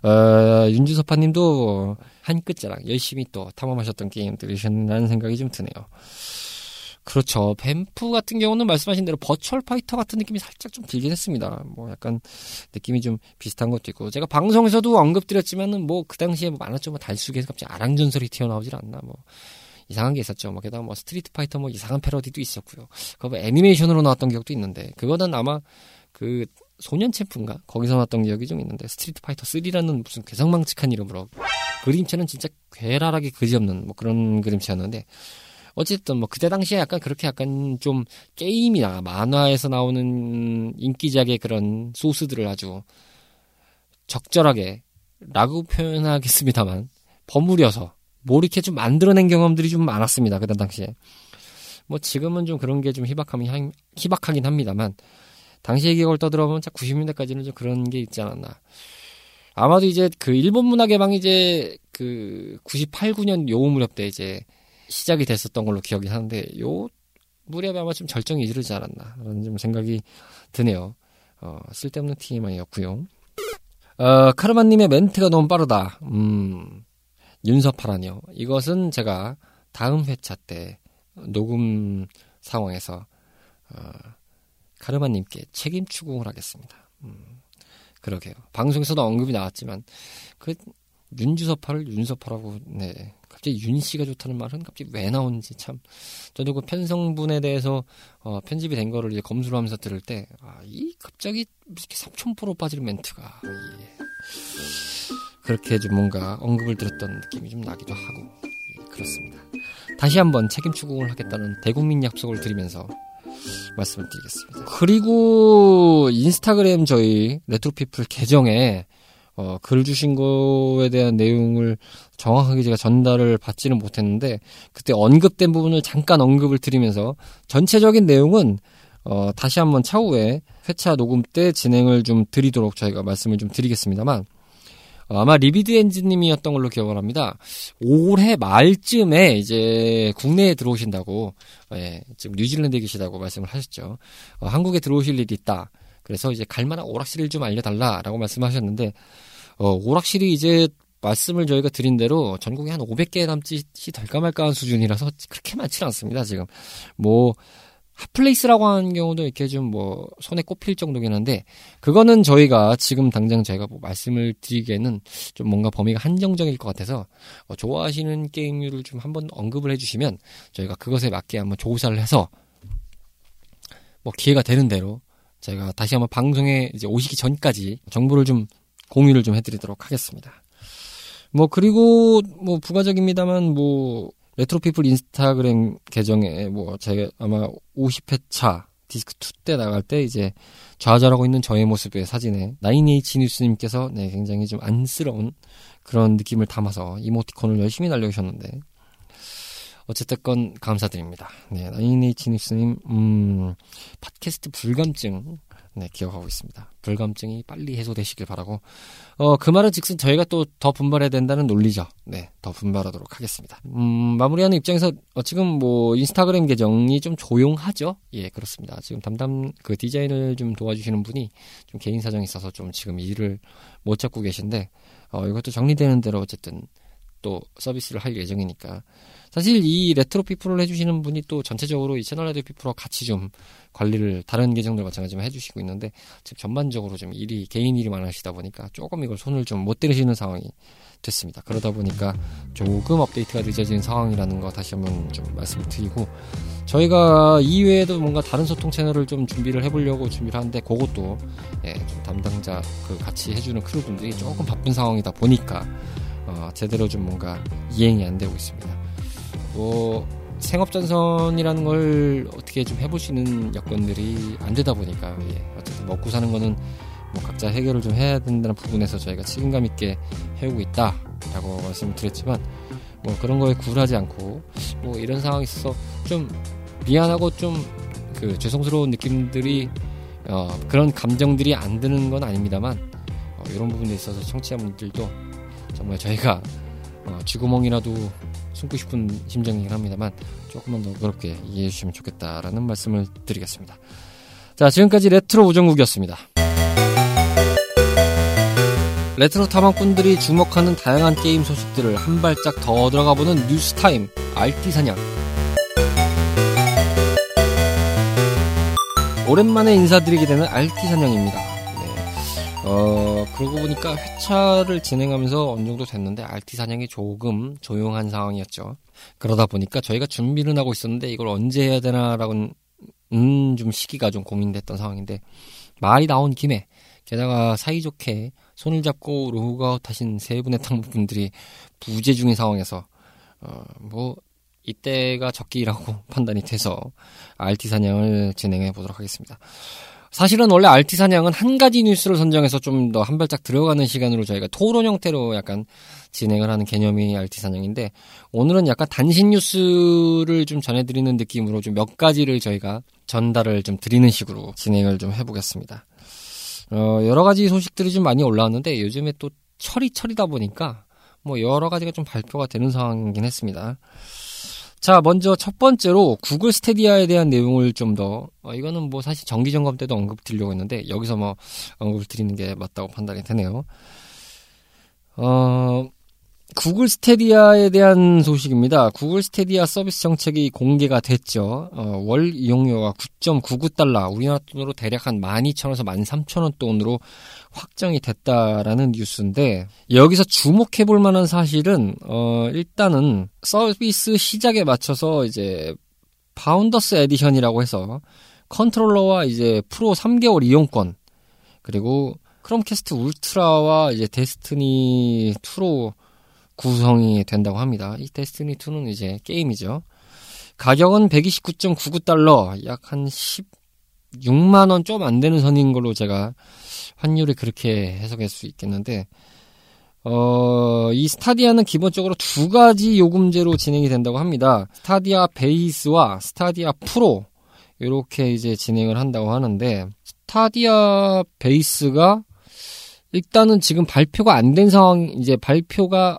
[SPEAKER 1] 어, 윤주섭파님도 한 끝자락 열심히 또 탐험하셨던 게임들이셨다는 생각이 좀 드네요. 그렇죠. 뱀프 같은 경우는 말씀하신 대로 버추얼 파이터 같은 느낌이 살짝 좀 들긴 했습니다. 뭐 약간 느낌이 좀 비슷한 것도 있고 제가 방송에서도 언급드렸지만은 뭐 그 당시에 뭐 만화점 뭐 달수기에서 갑자기 아랑전설이 튀어나오질 않나 뭐 이상한 게 있었죠. 뭐 게다가 뭐 스트리트 파이터 뭐 이상한 패러디도 있었고요. 그거 뭐 애니메이션으로 나왔던 기억도 있는데 그거는 아마 그 소년 챔프인가 거기서 나왔던 기억이 좀 있는데 스트리트 파이터 3라는 무슨 괴상망측한 이름으로 그림체는 진짜 괴랄하게 그지없는 뭐 그런 그림체였는데 어쨌든 뭐 그때 당시에 약간 그렇게 약간 좀 게임이나 만화에서 나오는 인기작의 그런 소스들을 아주 적절하게 라고 표현하겠습니다만 버무려서 뭐 이렇게 좀 만들어낸 경험들이 좀 많았습니다. 그때 당시에. 뭐 지금은 좀 그런 게 좀 희박하긴, 희박하긴 합니다만 당시의 기억을 떠들어보면 90년대까지는 좀 그런 게 있지 않았나. 아마도 이제 그 일본 문화 개방이 이제 그 98, 9년 요 무렵 때 이제 시작이 됐었던 걸로 기억이 하는데 요 무렵에 아마 좀 절정이 이르지 않았나 라는 좀 생각이 드네요. 어, 쓸데없는 TMI였고요. 어, 카르마님의 멘트가 너무 빠르다. 음, 윤서파라뇨. 이것은 제가 다음 회차 때 녹음 상황에서 어, 카르마님께 책임 추궁을 하겠습니다. 음, 그러게요. 방송에서도 언급이 나왔지만 그 윤주서파를 윤서파라고 네 갑자기 윤 씨가 좋다는 말은 갑자기 왜 나오는지 참 저도 그 편성분에 대해서 어, 편집이 된 거를 이제 검수를 하면서 들을 때 아, 이 갑자기 이렇게 삼천포로 빠질 멘트가 예. 그렇게 좀 뭔가 언급을 들었던 느낌이 좀 나기도 하고 예, 그렇습니다. 다시 한번 책임 추궁을 하겠다는 대국민 약속을 드리면서 말씀을 드리겠습니다. 그리고 인스타그램 저희 레트로피플 계정에 어, 글 주신 거에 대한 내용을 정확하게 제가 전달을 받지는 못했는데 그때 언급된 부분을 잠깐 언급을 드리면서 전체적인 내용은 어, 다시 한번 차후에 회차 녹음 때 진행을 좀 드리도록 저희가 말씀을 좀 드리겠습니다만 어, 아마 리비드 엔진님이었던 걸로 기억을 합니다. 올해 말쯤에 이제 국내에 들어오신다고 예, 지금 뉴질랜드에 계시다고 말씀을 하셨죠. 어, 한국에 들어오실 일이 있다. 그래서 이제 갈만한 오락실을 좀 알려달라라고 말씀하셨는데 어, 오락실이 이제 말씀을 저희가 드린 대로 전국에 한 500개 남짓이 될까 말까 한 수준이라서 그렇게 많지 않습니다, 지금. 뭐, 핫플레이스라고 하는 경우도 이렇게 좀 뭐 손에 꼽힐 정도긴 한데 그거는 저희가 지금 당장 저희가 뭐 말씀을 드리기에는 좀 뭔가 범위가 한정적일 것 같아서 어 좋아하시는 게임류를 좀 한번 언급을 해주시면 저희가 그것에 맞게 한번 조사를 해서 뭐 기회가 되는 대로 제가 다시 한번 방송에 이제 오시기 전까지 정보를 좀 공유를 좀 해드리도록 하겠습니다. 뭐 그리고 뭐 부가적입니다만 뭐 레트로피플 인스타그램 계정에 뭐 제가 아마 50회차 디스크 2 때 나갈 때 이제 좌절하고 있는 저의 모습의 사진에 나인에이치 뉴스님께서 네 굉장히 좀 안쓰러운 그런 느낌을 담아서 이모티콘을 열심히 날려주셨는데 어쨌든 건 감사드립니다. 네, 나인에이치 뉴스님 음 팟캐스트 불감증 네, 기억하고 있습니다. 불감증이 빨리 해소되시길 바라고. 어, 그 말은 즉슨 저희가 또 더 분발해야 된다는 논리죠. 네, 더 분발하도록 하겠습니다. 음, 마무리하는 입장에서 어, 지금 뭐 인스타그램 계정이 좀 조용하죠? 예, 그렇습니다. 지금 담당 그 디자인을 좀 도와주시는 분이 좀 개인 사정이 있어서 좀 지금 일을 못 잡고 계신데, 어, 이것도 정리되는 대로 어쨌든 또 서비스를 할 예정이니까 사실 이 레트로 피플을 해주시는 분이 또 전체적으로 이 채널 레트로 피플과 같이 좀 관리를 다른 계정들 마찬가지로 해주시고 있는데 지금 전반적으로 좀 일이 개인 일이 많으시다 보니까 조금 이걸 손을 좀 못 대시는 상황이 됐습니다. 그러다 보니까 조금 업데이트가 늦어지는 상황이라는 거 다시 한번 좀 말씀을 드리고 저희가 이외에도 뭔가 다른 소통 채널을 좀 준비를 해보려고 준비를 하는데 그것도 예, 좀 담당자 그 같이 해주는 크루분들이 조금 바쁜 상황이다 보니까 어, 제대로 좀 뭔가 이행이 안 되고 있습니다. 뭐 생업전선이라는 걸 어떻게 좀 있는 여건들이 안 되다 보니까 예, 어쨌든 먹고 사는 거는 뭐 각자 해결을 좀 해야 된다는 부분에서 저희가 책임감 있게 해오고 있다라고 말씀을 드렸지만 뭐 그런 거에 굴하지 않고 뭐 이런 상황이 있어서 좀 미안하고 좀 그 죄송스러운 느낌들이 어 그런 감정들이 안 드는 건 아닙니다만 어 이런 부분에 있어서 청취자분들도 정말 저희가 어 쥐구멍이라도 숨고 싶은 심정이긴 합니다만 조금만 더 그렇게 이해해 주시면 좋겠다라는 말씀을 드리겠습니다. 자, 지금까지 레트로 우정국이었습니다. 레트로 탐험꾼들이 주목하는 다양한 게임 소식들을 한 발짝 더 들어가 보는 뉴스타임 RT 사냥. 오랜만에 인사드리게 되는 RT 사냥입니다. 어, 그러고 보니까 회차를 진행하면서 어느 정도 됐는데 RT 사냥이 조금 조용한 상황이었죠. 그러다 보니까 저희가 준비는 하고 있었는데 이걸 언제 해야 되나라고는 음, 좀 시기가 좀 고민됐던 상황인데 말이 나온 김에 게다가 사이좋게 손을 잡고 로그아웃 하신 세 분의 탕분들이 부재 중인 상황에서 어, 뭐 이때가 적기라고 판단이 돼서 RT 사냥을 진행해 보도록 하겠습니다. 사실은 원래 알티 사냥은 한 가지 뉴스를 선정해서 좀 더 한 발짝 들어가는 시간으로 저희가 토론 형태로 약간 진행을 하는 개념이 알티 사냥인데 오늘은 약간 단신 뉴스를 좀 전해드리는 느낌으로 좀 몇 가지를 저희가 전달을 좀 드리는 식으로 진행을 좀 해보겠습니다. 어, 여러 가지 소식들이 좀 많이 올라왔는데 요즘에 또 철이 철이다 보니까 뭐 여러 가지가 좀 발표가 되는 상황이긴 했습니다. 자, 먼저 첫 번째로 구글 스테디아에 대한 내용을 좀 더, 어, 이거는 뭐 사실 정기 점검 때도 언급 드리려고 했는데, 여기서 뭐 언급을 드리는 게 맞다고 판단이 되네요. 어, 구글 스테디아에 대한 소식입니다. 구글 스테디아 서비스 정책이 공개가 됐죠. 어, 월 이용료가 9.99달러, 우리나라 돈으로 대략 한 12,000원에서 13,000원 돈으로 확정이 됐다라는 뉴스인데 여기서 주목해 볼 만한 사실은 어, 일단은 서비스 시작에 맞춰서 이제 Founder's Edition이라고 해서 컨트롤러와 이제 프로 3개월 이용권 그리고 Chromecast Ultra와 이제 Destiny 2로 구성이 된다고 합니다. 이 Destiny 2는 이제 게임이죠. 가격은 129.99달러, 약 한 16만 원 좀 안 되는 선인 걸로 제가 환율을 그렇게 해석할 수 있겠는데, 어, 이 스타디아는 기본적으로 두 가지 요금제로 진행이 된다고 합니다. 스타디아 베이스와 스타디아 프로, 이렇게 이제 진행을 한다고 하는데, 스타디아 베이스가 일단은 지금 발표가 안 된 상황, 이제 발표가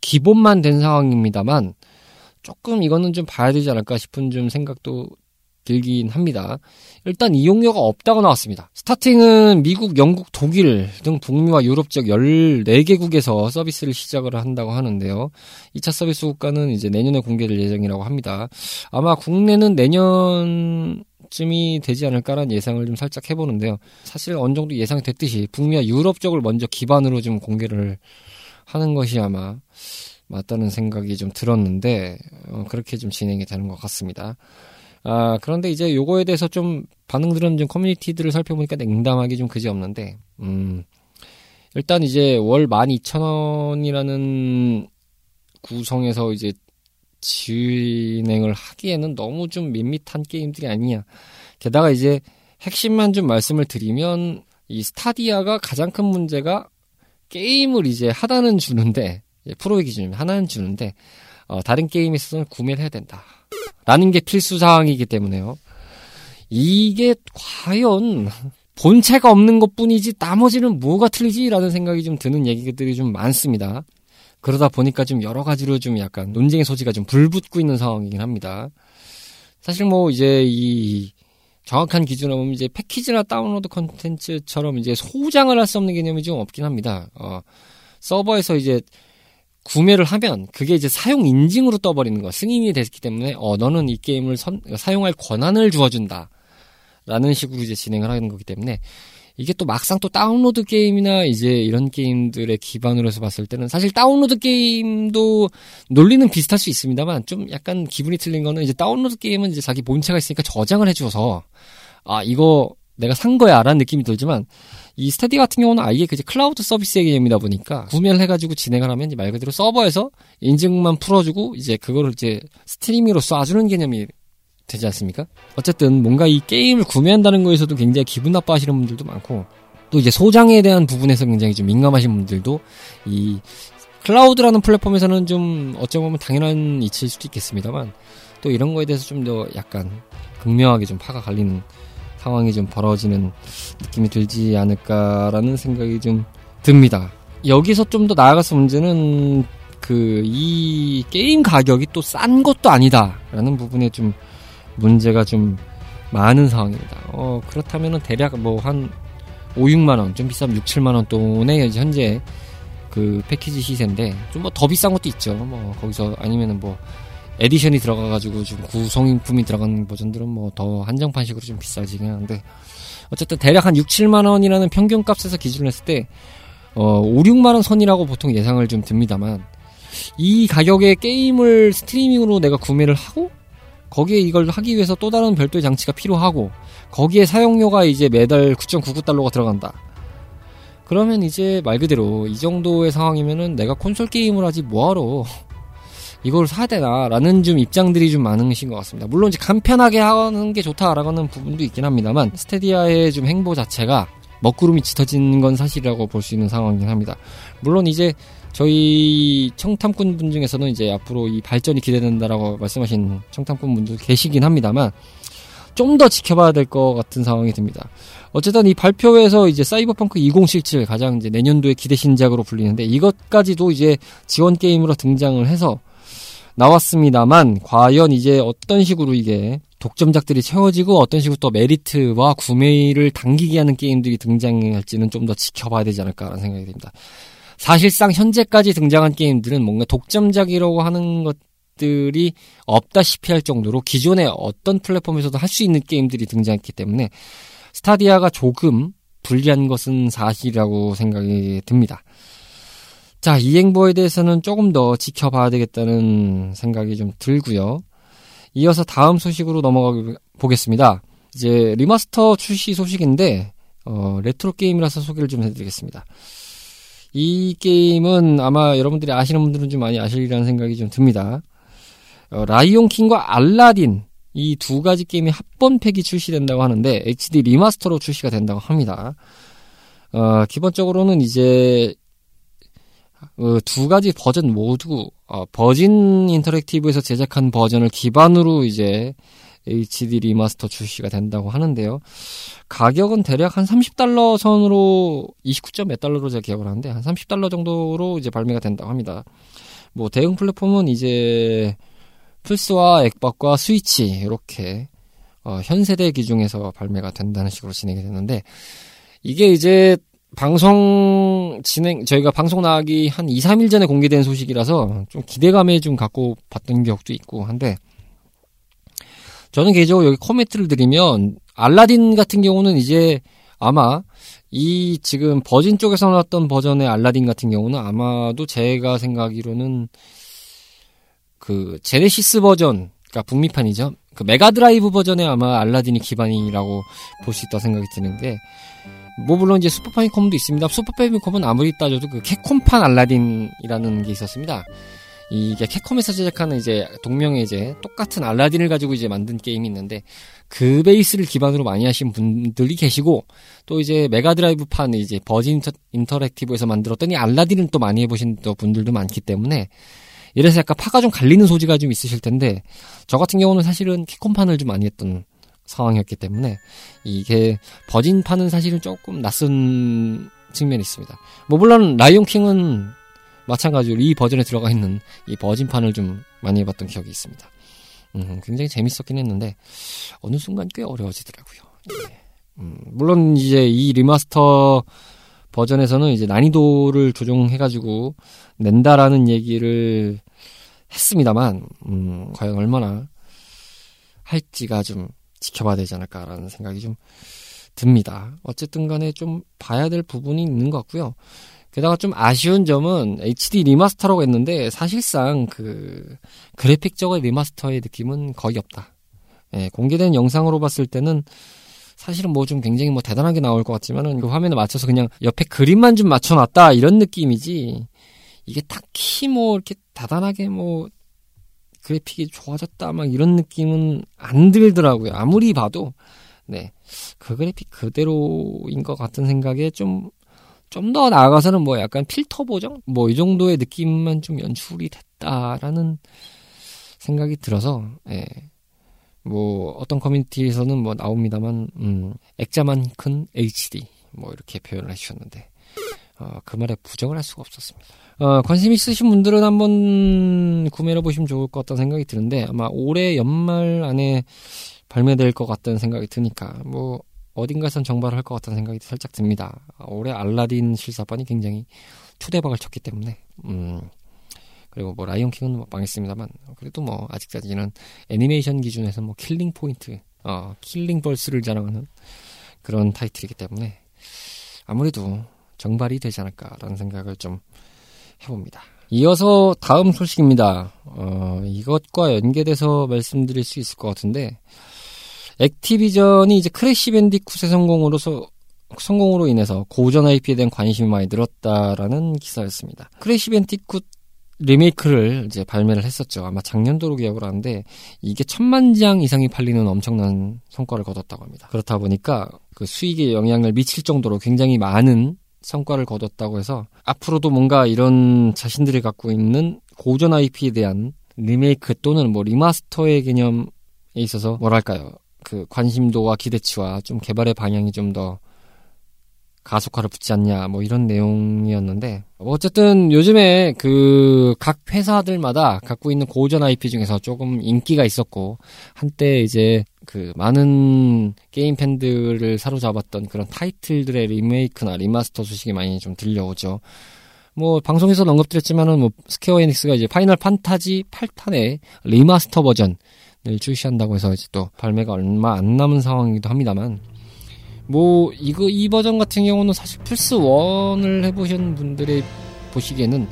[SPEAKER 1] 기본만 된 상황입니다만 조금 이거는 좀 봐야 되지 않을까 싶은 좀 생각도 들긴 합니다. 일단 이용료가 없다고 나왔습니다. 스타팅은 미국, 영국, 독일 등 북미와 유럽 지역 14개국에서 서비스를 시작을 한다고 하는데요. 2차 서비스 국가는 이제 내년에 공개될 예정이라고 합니다. 아마 국내는 내년 쯤이 되지 않을까라는 예상을 좀 살짝 해보는데요. 사실 어느 정도 예상이 됐듯이 북미와 유럽 쪽을 먼저 기반으로 좀 공개를 하는 것이 아마 맞다는 생각이 좀 들었는데 어, 그렇게 좀 진행이 되는 것 같습니다. 아, 그런데 이제 요거에 대해서 좀 반응들은 좀 커뮤니티들을 살펴보니까 냉담하기 좀 그지 없는데, 음, 일단 이제 월 12,000원이라는 구성에서 이제 진행을 하기에는 너무 좀 밋밋한 게임들이 아니냐. 게다가 이제 핵심만 좀 말씀을 드리면 이 스타디아가 가장 큰 문제가 게임을 이제 하나는 주는데 프로의 기준이면 하나는 주는데 어, 다른 게임에 있어서는 구매를 해야 된다. 라는 게 필수 사항이기 때문에요. 이게 과연 본체가 없는 것 뿐이지 나머지는 뭐가 틀리지라는 생각이 좀 드는 얘기들이 좀 많습니다. 그러다 보니까 좀 여러 가지로 좀 약간 논쟁의 소지가 좀 불붙고 있는 상황이긴 합니다. 사실 뭐 이제 이 정확한 기준으로 보면 이제 패키지나 다운로드 컨텐츠처럼 이제 소장을 할 수 없는 개념이 좀 없긴 합니다. 어, 서버에서 이제 구매를 하면 그게 이제 사용 인증으로 떠버리는 거 승인이 됐기 때문에 어 너는 이 게임을 선, 사용할 권한을 주어준다 라는 식으로 이제 진행을 하는 거기 때문에 이게 또 막상 또 다운로드 게임이나 이제 이런 게임들의 기반으로 해서 봤을 때는 사실 다운로드 게임도 논리는 비슷할 수 있습니다만 좀 약간 기분이 틀린 거는 이제 다운로드 게임은 이제 자기 본체가 있으니까 저장을 해줘서 아 이거 내가 산 거야 라는 느낌이 들지만 이 Stadia 같은 경우는 아예 그 클라우드 서비스의 개념이다 보니까 구매를 해가지고 진행을 하면 말 그대로 서버에서 인증만 풀어주고 이제 그거를 이제 스트리밍으로 쏴주는 개념이 되지 않습니까? 어쨌든 뭔가 이 게임을 구매한다는 거에서도 굉장히 기분 나빠하시는 분들도 많고 또 이제 소장에 대한 부분에서 굉장히 좀 민감하신 분들도 이 클라우드라는 플랫폼에서는 좀 어쩌면 당연한 이치일 수도 있겠습니다만 또 이런 거에 대해서 좀 더 약간 극명하게 좀 파가 갈리는 상황이 좀 벌어지는 느낌이 들지 않을까라는 생각이 좀 듭니다. 여기서 좀 더 나아가서 문제는 그 이 게임 가격이 또 싼 것도 아니다라는 부분에 좀 문제가 좀 많은 상황입니다. 어 그렇다면은 대략 뭐 한 5, 6만 원, 좀 비싸면 6, 7만 원 돈의 현재 그 패키지 시세인데 좀 뭐 더 비싼 것도 있죠. 뭐 거기서 아니면은 뭐 에디션이 들어가 가지고 좀 구성품이 들어간 버전들은 뭐 더 한정판식으로 좀 비싸지긴 하는데 어쨌든 대략 한 6, 7만 원이라는 평균 값에서 기준을 했을 때 어, 5, 6만 원 선이라고 보통 예상을 좀 듭니다만 이 가격의 게임을 스트리밍으로 내가 구매를 하고 거기에 이걸 하기 위해서 또 다른 별도의 장치가 필요하고 거기에 사용료가 이제 매달 9.99달러가 들어간다. 그러면 이제 말 그대로 이 정도의 상황이면은 내가 콘솔 게임을 하지 뭐하러 이걸 사야 되나라는 좀 입장들이 좀 많으신 것 같습니다. 물론 이제 간편하게 하는 게 좋다라고 하는 부분도 있긴 합니다만 스테디아의 좀 행보 자체가 먹구름이 짙어진 건 사실이라고 볼 수 있는 상황이긴 합니다. 물론 이제 저희 청탐꾼 분 중에서는 이제 앞으로 이 발전이 기대된다라고 말씀하신 청탐꾼 분들 계시긴 합니다만 좀 더 지켜봐야 될 것 같은 상황이 듭니다. 어쨌든 이 발표에서 이제 사이버펑크 2077 가장 이제 내년도의 기대 신작으로 불리는데 이것까지도 이제 지원 게임으로 등장을 해서 나왔습니다만 과연 이제 어떤 식으로 이게 독점작들이 채워지고 어떤 식으로 또 메리트와 구매를 당기게 하는 게임들이 등장할지는 좀 더 지켜봐야 되지 않을까라는 생각이 듭니다. 사실상 현재까지 등장한 게임들은 뭔가 독점작이라고 하는 것들이 없다시피 할 정도로 기존의 어떤 플랫폼에서도 할 수 있는 게임들이 등장했기 때문에 스타디아가 조금 불리한 것은 사실이라고 생각이 듭니다. 자, 이 행보에 대해서는 조금 더 지켜봐야 되겠다는 생각이 좀 들고요. 이어서 다음 소식으로 넘어가 보겠습니다. 이제 리마스터 출시 소식인데 어, 레트로 게임이라서 소개를 좀 해드리겠습니다. 이 게임은 아마 여러분들이 아시는 분들은 좀 많이 아시리라는 생각이 좀 듭니다. 어, 라이온 킹과 알라딘 이 두 가지 게임이 합본팩이 출시된다고 하는데 HD 리마스터로 출시가 된다고 합니다. 어, 기본적으로는 이제 어, 두 가지 버전 모두 어, 버진 인터랙티브에서 제작한 버전을 기반으로 이제 HD remaster 출시가 된다고 하는데요. 가격은 대략 한 30달러 선으로 29점 몇 달러로 제가 기억을 하는데 한 30달러 정도로 이제 발매가 된다고 합니다. 뭐 대응 플랫폼은 이제 플스와 엑박과 스위치 이렇게 어, 현 세대 기준에서 발매가 된다는 식으로 진행이 되는데 이게 이제 방송 진행 저희가 방송 나가기 한 2, 3일 전에 공개된 소식이라서 좀 기대감에 좀 갖고 봤던 기억도 있고 한데 저는 개인적으로 여기 코멘트를 드리면 알라딘 같은 경우는 이제 아마 이 지금 버진 쪽에서 나왔던 버전의 알라딘 같은 경우는 아마도 제가 생각하기로는 그 제네시스 버전 그러니까 북미판이죠. 그 메가드라이브 버전의 아마 알라딘이 기반이라고 볼 수 있다 생각이 드는데 뭐 물론 이제 슈퍼 파미컴도 있습니다. 슈퍼 파미컴은 아무리 따져도 그 캡콤판 알라딘이라는 게 있었습니다. 이게 캡콤에서 제작하는 이제 동명의 이제 똑같은 알라딘을 가지고 이제 만든 게임이 있는데 그 베이스를 기반으로 많이 하신 분들이 계시고 또 이제 메가드라이브판 이제 버진 인터랙티브에서 만들었던 이 알라딘을 또 많이 해보신 또 분들도 많기 때문에 이래서 약간 파가 좀 갈리는 소지가 좀 있으실 텐데 저 같은 경우는 사실은 캡콤판을 좀 많이 했던 상황이었기 때문에 이게 버진판은 사실은 조금 낯선 측면이 있습니다. 뭐 물론 라이온킹은 마찬가지로 이 버전에 들어가 있는 이 버진판을 좀 많이 해봤던 기억이 있습니다. 음, 굉장히 재밌었긴 했는데 어느 순간 꽤 어려워지더라고요. 예. 음, 물론 이제 이 remaster 버전에서는 이제 난이도를 조정해가지고 낸다라는 얘기를 했습니다만, 음, 과연 얼마나 할지가 좀 지켜봐야 되지 않을까라는 생각이 좀 듭니다. 어쨌든 간에 좀 봐야 될 부분이 있는 것 같고요. 게다가 좀 아쉬운 점은 HD 리마스터라고 했는데 사실상 그 그래픽적인 remaster의 느낌은 거의 없다. 예, 공개된 영상으로 봤을 때는 사실은 뭐 좀 굉장히 뭐 대단하게 나올 것 같지만은 그 화면에 맞춰서 그냥 옆에 그림만 좀 맞춰놨다 이런 느낌이지 이게 딱히 뭐 이렇게 다단하게 뭐 그래픽이 좋아졌다 막 이런 느낌은 안 들더라고요. 아무리 봐도 네. 그 그래픽 그대로인 것 같은 생각에 좀 좀 더 나아가서는 뭐 약간 필터 보정 뭐 이 정도의 느낌만 좀 연출이 됐다라는 생각이 들어서 예. 뭐 어떤 커뮤니티에서는 뭐 나옵니다만 음, 액자만 큰 HD 뭐 이렇게 표현을 해주셨는데 어, 그 말에 부정을 할 수가 없었습니다. 어, 관심 있으신 분들은 한번 구매해 보시면 좋을 것 같다는 생각이 드는데 아마 올해 연말 안에 발매될 것 같다는 생각이 드니까 뭐 어딘가에선 정발을 할 것 같다는 생각이 살짝 듭니다. 올해 알라딘 실사판이 굉장히 초대박을 쳤기 때문에 음, 그리고 뭐 라이온킹은 뭐 망했습니다만 그래도 뭐 아직까지는 애니메이션 기준에서 뭐 killing point, 어 killing verse를 자랑하는 그런 타이틀이기 때문에 아무래도 정발이 되지 않을까라는 생각을 좀 해봅니다. 이어서 다음 소식입니다. 어, 이것과 연계돼서 말씀드릴 수 있을 것 같은데, 액티비전이 이제 크래시 밴디쿠의 성공으로서 성공으로 인해서 고전 IP에 대한 관심이 많이 늘었다라는 기사였습니다. 크래시 밴디쿠 리메이크를 이제 발매를 했었죠. 아마 작년도로 기억을 하는데 이게 천만 장 이상이 팔리는 엄청난 성과를 거뒀다고 합니다. 그렇다 보니까 그 수익에 영향을 미칠 정도로 굉장히 많은 성과를 거뒀다고 해서 앞으로도 뭔가 이런 자신들이 갖고 있는 고전 IP에 대한 리메이크 또는 뭐 remaster의 개념에 있어서 뭐랄까요 그 관심도와 기대치와 좀 개발의 방향이 좀 더 가속화를 붙지 않냐 뭐 이런 내용이었는데 뭐 어쨌든 요즘에 그 각 회사들마다 갖고 있는 고전 IP 중에서 조금 인기가 있었고 한때 이제 그 많은 게임 팬들을 사로잡았던 그런 타이틀들의 리메이크나 remaster 소식이 많이 좀 들려오죠. 뭐 방송에서 언급드렸지만은 뭐 스퀘어 에닉스가 이제 파이널 판타지 8탄의 remaster 버전을 출시한다고 해서 이제 또 발매가 얼마 안 남은 상황이기도 합니다만 뭐 이거 이 버전 같은 경우는 사실 플스 1을 해보신 분들의 보시기에는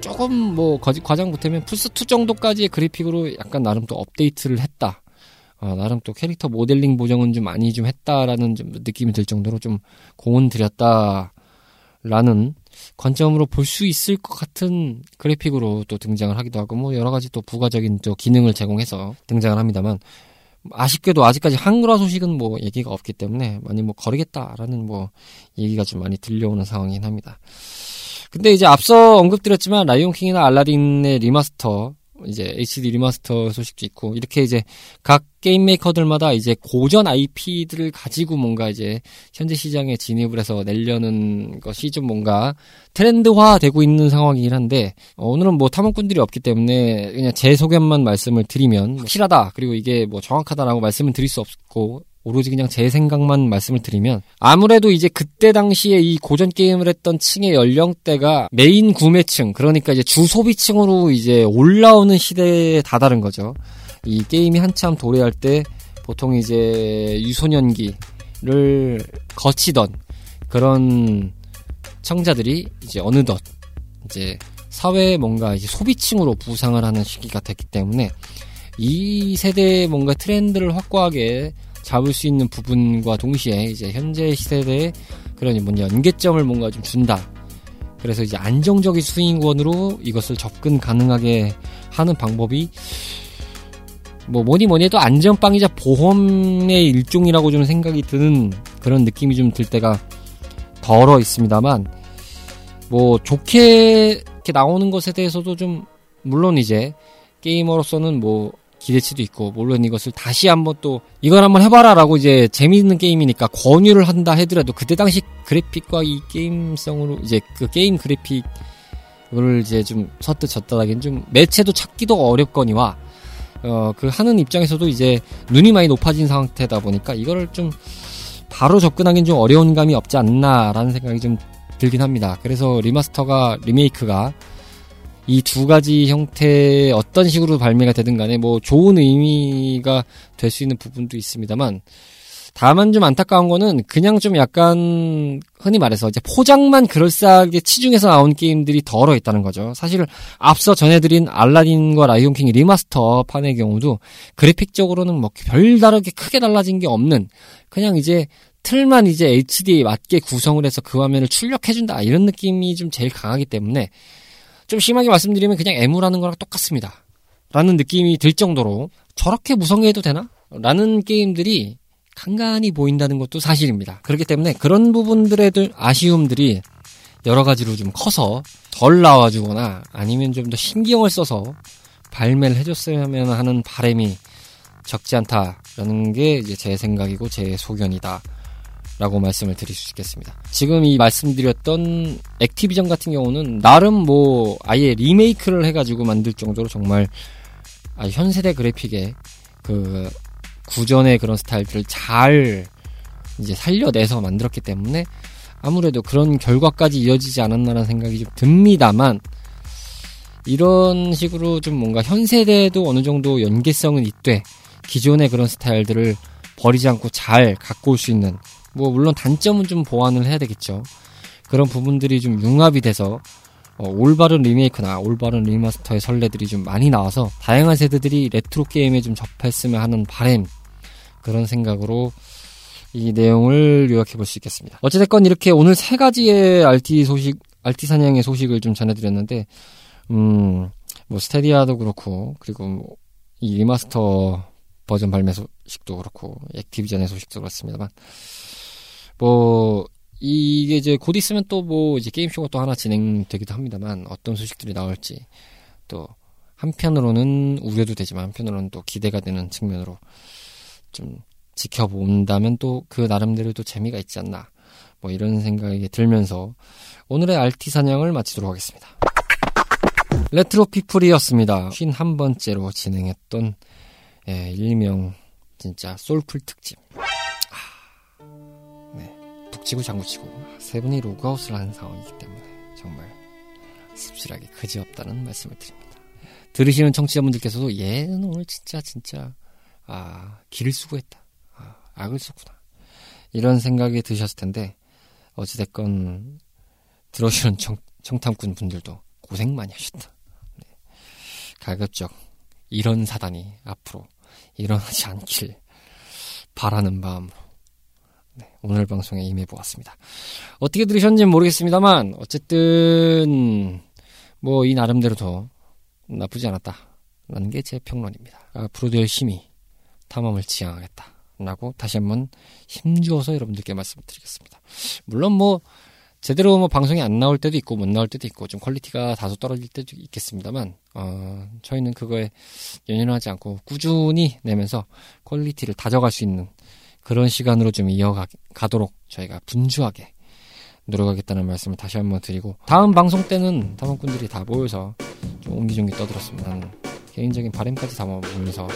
[SPEAKER 1] 조금 뭐 과장 보태면 플스 2 정도까지의 그래픽으로 약간 나름 또 업데이트를 했다. 아, 나름 또 캐릭터 모델링 보정은 좀 많이 좀 했다라는 좀 느낌이 들 정도로 좀 공은 들였다라는 관점으로 볼 수 있을 것 같은 그래픽으로 또 등장을 하기도 하고 뭐 여러 가지 또 부가적인 또 기능을 제공해서 등장을 합니다만 아쉽게도 아직까지 한글화 소식은 뭐 얘기가 없기 때문에 많이 뭐 거르겠다라는 뭐 얘기가 좀 많이 들려오는 상황이긴 합니다. 근데 이제 앞서 언급드렸지만 라이온킹이나 알라딘의 remaster 이제 HD remaster 소식도 있고 이렇게 이제 각 게임 메이커들마다 이제 고전 IP들을 가지고 뭔가 이제 현재 시장에 진입을 해서 내려는 것이 좀 뭔가 트렌드화 되고 있는 상황이긴 한데 어, 오늘은 뭐 탐험꾼들이 없기 때문에 그냥 제 소견만 말씀을 드리면 확실하다 그리고 이게 뭐 정확하다라고 말씀을 드릴 수 없고 오로지 그냥 제 생각만 말씀을 드리면 아무래도 이제 그때 당시에 이 고전 게임을 했던 층의 연령대가 메인 구매층 그러니까 이제 주소비층으로 이제 올라오는 시대에 다다른 거죠. 이 게임이 한참 도래할 때 보통 이제 유소년기를 거치던 그런 청자들이 이제 어느덧 이제 사회에 뭔가 이제 소비층으로 부상을 하는 시기가 됐기 때문에 이 세대의 뭔가 트렌드를 확고하게 잡을 수 있는 부분과 동시에 이제 현재 시대의 그런 뭔 연계점을 뭔가 좀 준다. 그래서 이제 안정적인 스윙원으로 이것을 접근 가능하게 하는 방법이 뭐 뭐니 뭐니 해도 안전빵이자 보험의 일종이라고 좀 생각이 드는 그런 느낌이 좀 들 때가 덜어 있습니다만 뭐 좋게 이렇게 나오는 것에 대해서도 좀 물론 이제 게이머로서는 뭐 기대치도 있고 물론 이것을 다시 한번 또 이걸 한번 해봐라라고 이제 재미있는 게임이니까 권유를 한다 해더라도 그때 당시 그래픽과 이 게임성으로 이제 그 게임 그래픽을 이제 좀 섰듯 졌다 하긴 좀 매체도 찾기도 어렵거니와 어 그 하는 입장에서도 이제 눈이 많이 높아진 상태다 보니까 이거를 좀 바로 접근하기는 좀 어려운 감이 없지 않나라는 생각이 좀 들긴 합니다. 그래서 remaster가 리메이크가 이 두 가지 형태의 어떤 식으로 발매가 되든 간에 뭐 좋은 의미가 될 수 있는 부분도 있습니다만 다만 좀 안타까운 거는 그냥 좀 약간 흔히 말해서 이제 포장만 그럴싸하게 치중해서 나온 게임들이 더러 있다는 거죠. 사실 앞서 전해드린 알라딘과 라이온킹 remaster 판의 경우도 그래픽적으로는 뭐 별다르게 크게 달라진 게 없는 그냥 이제 틀만 이제 HD에 맞게 구성을 해서 그 화면을 출력해준다 이런 느낌이 좀 제일 강하기 때문에 좀 심하게 말씀드리면 그냥 에뮬하는 거랑 똑같습니다. 라는 느낌이 들 정도로 저렇게 무성의해도 되나? 라는 게임들이 간간히 보인다는 것도 사실입니다. 그렇기 때문에 그런 부분들의 아쉬움들이 여러 가지로 좀 커서 덜 나와주거나 아니면 좀 더 신경을 써서 발매를 해줬으면 하는 바람이 적지 않다라는 게 이제 제 생각이고 제 소견이다. 라고 말씀을 드릴 수 있겠습니다. 지금 이 말씀드렸던 액티비전 같은 경우는 나름 뭐 아예 리메이크를 해가지고 만들 정도로 정말 아, 현세대 그래픽의 그 구전의 그런 스타일들을 잘 이제 살려내서 만들었기 때문에 아무래도 그런 결과까지 이어지지 않았나라는 생각이 좀 듭니다만 이런 식으로 좀 뭔가 현세대도 어느 정도 연계성은 있되 기존의 그런 스타일들을 버리지 않고 잘 갖고 올 수 있는 뭐 물론 단점은 좀 보완을 해야 되겠죠. 그런 부분들이 좀 융합이 돼서 어, 올바른 리메이크나 올바른 리마스터의 사례들이 좀 많이 나와서 다양한 세대들이 레트로 게임에 좀 접했으면 하는 바램 그런 생각으로 이 내용을 요약해 볼 수 있겠습니다. 어찌됐건 이렇게 오늘 세 가지의 RT 소식, RT 사냥의 소식을 좀 전해드렸는데, 음, 뭐 스테디아도 그렇고, 그리고 뭐이 리마스터 버전 발매 소식도 그렇고, 액티비전의 소식도 그렇습니다만, 뭐, 이게 이제 곧 있으면 또 뭐 이제 게임쇼가 또 하나 진행되기도 합니다만, 어떤 소식들이 나올지, 또, 한편으로는 우려도 되지만, 한편으로는 또 기대가 되는 측면으로 좀 지켜본다면 또 그 나름대로 도 재미가 있지 않나 뭐 이런 생각이 들면서 오늘의 RT 사냥을 마치도록 하겠습니다. 레트로 피플이었습니다. 51번째로 진행했던 예, 일명 진짜 솔플 특집. 북치고 장구치고 세 분이 로그아웃을 하는 상황이기 때문에 정말 씁쓸하게 그지없다는 말씀을 드립니다. 들으시는 청취자분들께서도 얘는 오늘 진짜 진짜 아, 길을 수고했다. 아, 악을 썼구나. 이런 생각이 드셨을 텐데, 어찌됐건, 들어주는 청, 청탐꾼 분들도 고생 많이 하셨다. 네. 가급적, 이런 사단이 앞으로 일어나지 않길 바라는 마음으로, 네, 오늘 방송에 임해보았습니다. 어떻게 들으셨는지 모르겠습니다만, 어쨌든, 뭐, 이 나름대로 더 나쁘지 않았다. 라는 게 제 평론입니다. 앞으로도 열심히 탐험을 지향하겠다. 라고 다시 한번 힘주어서 여러분들께 말씀드리겠습니다. 물론 뭐 제대로 뭐 방송이 안 나올 때도 있고 못 나올 때도 있고 좀 퀄리티가 다소 떨어질 때도 있겠습니다만 어, 저희는 그거에 연연하지 않고 꾸준히 내면서 퀄리티를 다져갈 수 있는 그런 시간으로 좀 이어가도록 저희가 분주하게 노력하겠다는 말씀을 다시 한번 드리고 다음 방송 때는 탐험꾼들이 다 모여서 좀 옹기종기 하는 개인적인 바램까지 담아보면서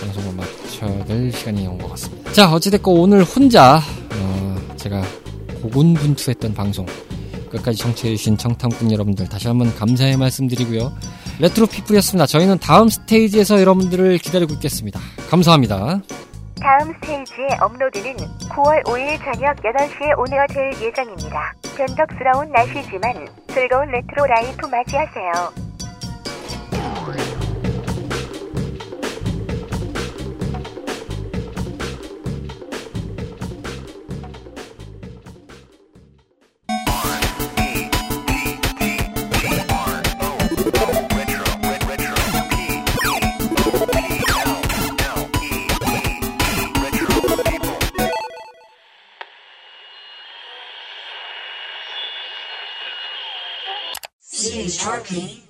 [SPEAKER 1] 방송을 마쳐야 될 시간이 온 것 같습니다. 자, 어찌됐건 오늘 혼자 어, 제가 고군분투했던 방송 끝까지 청취해주신 청탐꾼 여러분들 다시 한번 감사의 말씀드리고요. 레트로 피플이었습니다. 저희는 다음 스테이지에서 여러분들을 기다리고 있겠습니다. 감사합니다.
[SPEAKER 3] 다음 스테이지의 업로드는 9월 5일 저녁 8시에 오픈될 예정입니다. 변덕스러운 날씨지만 즐거운 레트로 라이프 맞이하세요.
[SPEAKER 4] Sharky.